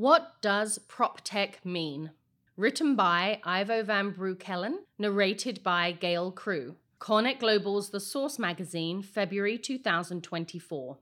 What does prop tech mean? Written by Ivo van Breukelen, narrated by Gayle Crew. CoreNet Global's The Source magazine, February 2024.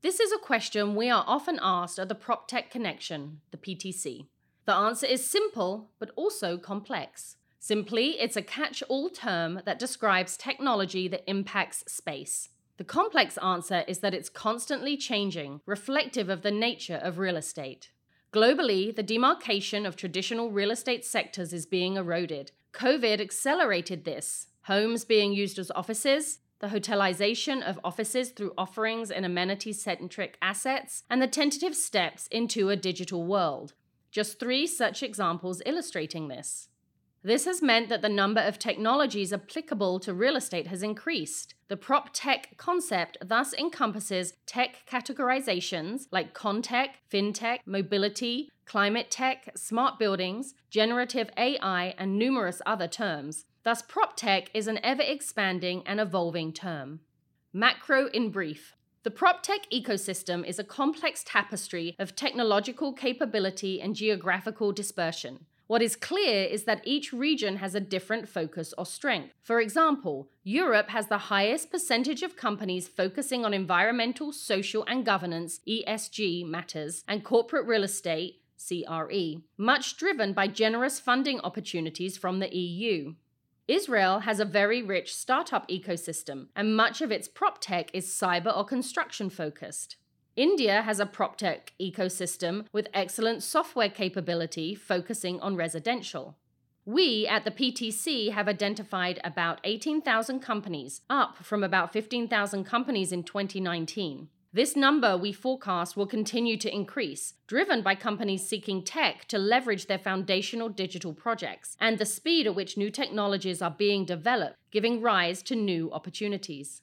This is a question we are often asked at the PropTech Connection, the PTC. The answer is simple, but also complex. Simply, it's a catch all term that describes technology that impacts space. The complex answer is that it's constantly changing, reflective of the nature of real estate. Globally, the demarcation of traditional real estate sectors is being eroded. COVID accelerated this. Homes being used as offices, the hotelization of offices through offerings and amenity centric assets, and the tentative steps into a digital world. Just three such examples illustrating this. This has meant that the number of technologies applicable to real estate has increased. The prop tech concept thus encompasses tech categorizations like contech, fintech, mobility, climate tech, smart buildings, generative AI, and numerous other terms. Thus, prop tech is an ever expanding and evolving term. Macro in brief. The PropTech ecosystem is a complex tapestry of technological capability and geographical dispersion. What is clear is that each region has a different focus or strength. For example, Europe has the highest percentage of companies focusing on environmental, social, and governance ESG matters and corporate real estate CRE, much driven by generous funding opportunities from the EU. Israel has a very rich startup ecosystem, and much of its prop tech is cyber or construction focused. India has a PropTech ecosystem with excellent software capability focusing on residential. We at the PTC have identified about 18,000 companies, up from about 15,000 companies in 2019. This number we forecast will continue to increase, driven by companies seeking tech to leverage their foundational digital projects and the speed at which new technologies are being developed, giving rise to new opportunities.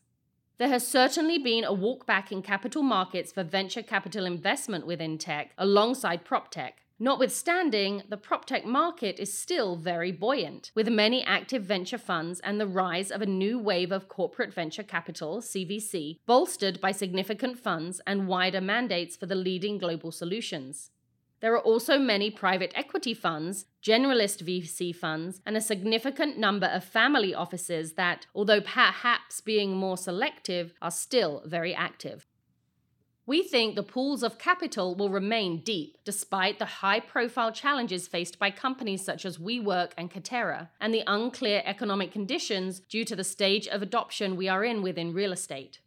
There has certainly been a walk back in capital markets for venture capital investment within tech alongside prop tech. Notwithstanding, the prop tech market is still very buoyant, with many active venture funds and the rise of a new wave of corporate venture capital, CVC, bolstered by significant funds and wider mandates for the leading global solutions. There are also many private equity funds, generalist VC funds, and a significant number of family offices that, although perhaps being more selective, are still very active. We think the pools of capital will remain deep despite the high profile challenges faced by companies such as WeWork and Katerra and the unclear economic conditions due to the stage of adoption we are in within real estate.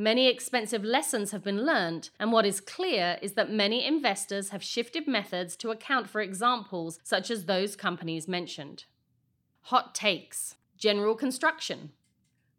Many expensive lessons have been learned, and what is clear is that many investors have shifted methods to account for examples such as those companies mentioned. Hot takes General construction.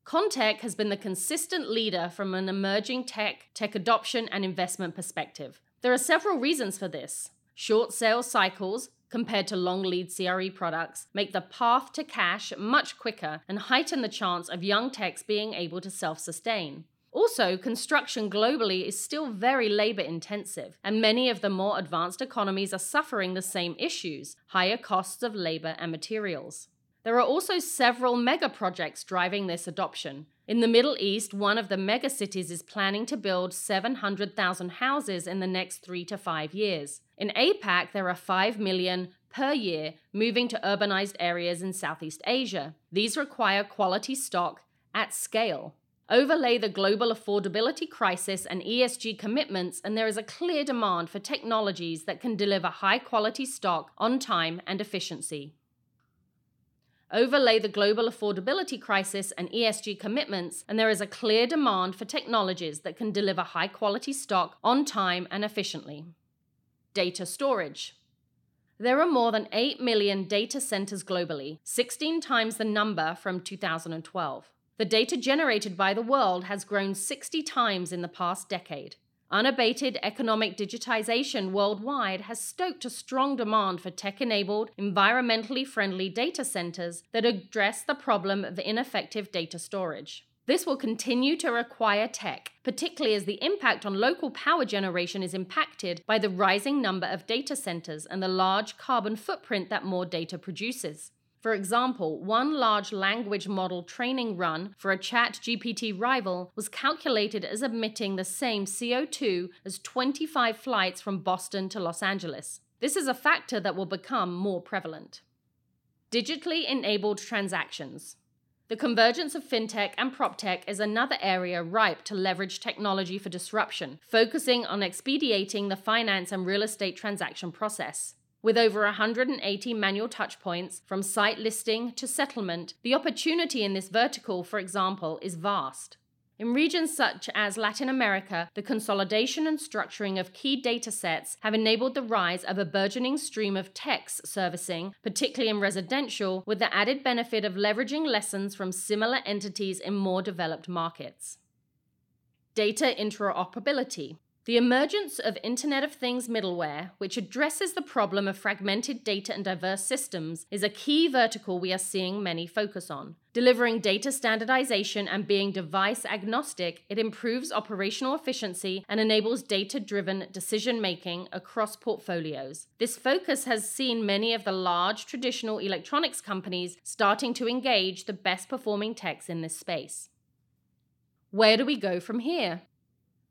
Contech has been the consistent leader from an emerging tech, tech adoption, and investment perspective. There are several reasons for this. Short sales cycles, compared to long lead CRE products, make the path to cash much quicker and heighten the chance of young techs being able to self sustain. Also, construction globally is still very labor intensive, and many of the more advanced economies are suffering the same issues higher costs of labor and materials. There are also several mega projects driving this adoption. In the Middle East, one of the mega cities is planning to build 700,000 houses in the next three to five years. In APAC, there are 5 million per year moving to urbanized areas in Southeast Asia. These require quality stock at scale. Overlay the global affordability crisis and ESG commitments, and there is a clear demand for technologies that can deliver high quality stock on time and efficiency. Overlay the global affordability crisis and ESG commitments, and there is a clear demand for technologies that can deliver high quality stock on time and efficiently. Data storage. There are more than 8 million data centers globally, 16 times the number from 2012. The data generated by the world has grown 60 times in the past decade. Unabated economic digitization worldwide has stoked a strong demand for tech enabled, environmentally friendly data centers that address the problem of ineffective data storage. This will continue to require tech, particularly as the impact on local power generation is impacted by the rising number of data centers and the large carbon footprint that more data produces. For example, one large language model training run for a chat GPT rival was calculated as emitting the same CO2 as 25 flights from Boston to Los Angeles. This is a factor that will become more prevalent. Digitally enabled transactions. The convergence of fintech and proptech is another area ripe to leverage technology for disruption, focusing on expediting the finance and real estate transaction process. With over 180 manual touchpoints from site listing to settlement, the opportunity in this vertical, for example, is vast. In regions such as Latin America, the consolidation and structuring of key data sets have enabled the rise of a burgeoning stream of text servicing, particularly in residential, with the added benefit of leveraging lessons from similar entities in more developed markets. Data interoperability. The emergence of Internet of Things middleware, which addresses the problem of fragmented data and diverse systems, is a key vertical we are seeing many focus on. Delivering data standardization and being device agnostic, it improves operational efficiency and enables data driven decision making across portfolios. This focus has seen many of the large traditional electronics companies starting to engage the best performing techs in this space. Where do we go from here?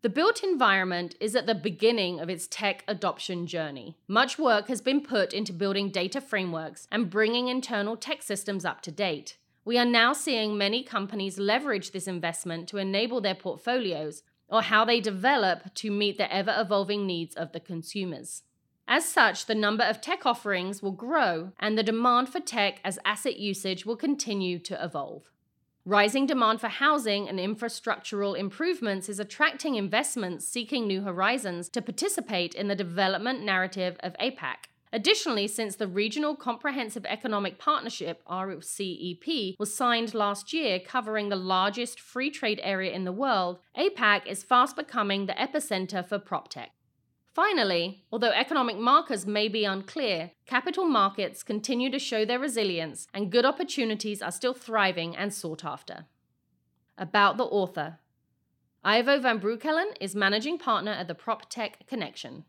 The built environment is at the beginning of its tech adoption journey. Much work has been put into building data frameworks and bringing internal tech systems up to date. We are now seeing many companies leverage this investment to enable their portfolios or how they develop to meet the ever evolving needs of the consumers. As such, the number of tech offerings will grow and the demand for tech as asset usage will continue to evolve. Rising demand for housing and infrastructural improvements is attracting investments seeking new horizons to participate in the development narrative of APAC. Additionally, since the Regional Comprehensive Economic Partnership RCEP was signed last year covering the largest free trade area in the world, APAC is fast becoming the epicenter for PropTech. Finally, although economic markers may be unclear, capital markets continue to show their resilience and good opportunities are still thriving and sought after. About the author Ivo van Breukelen is managing partner at the PropTech Connection.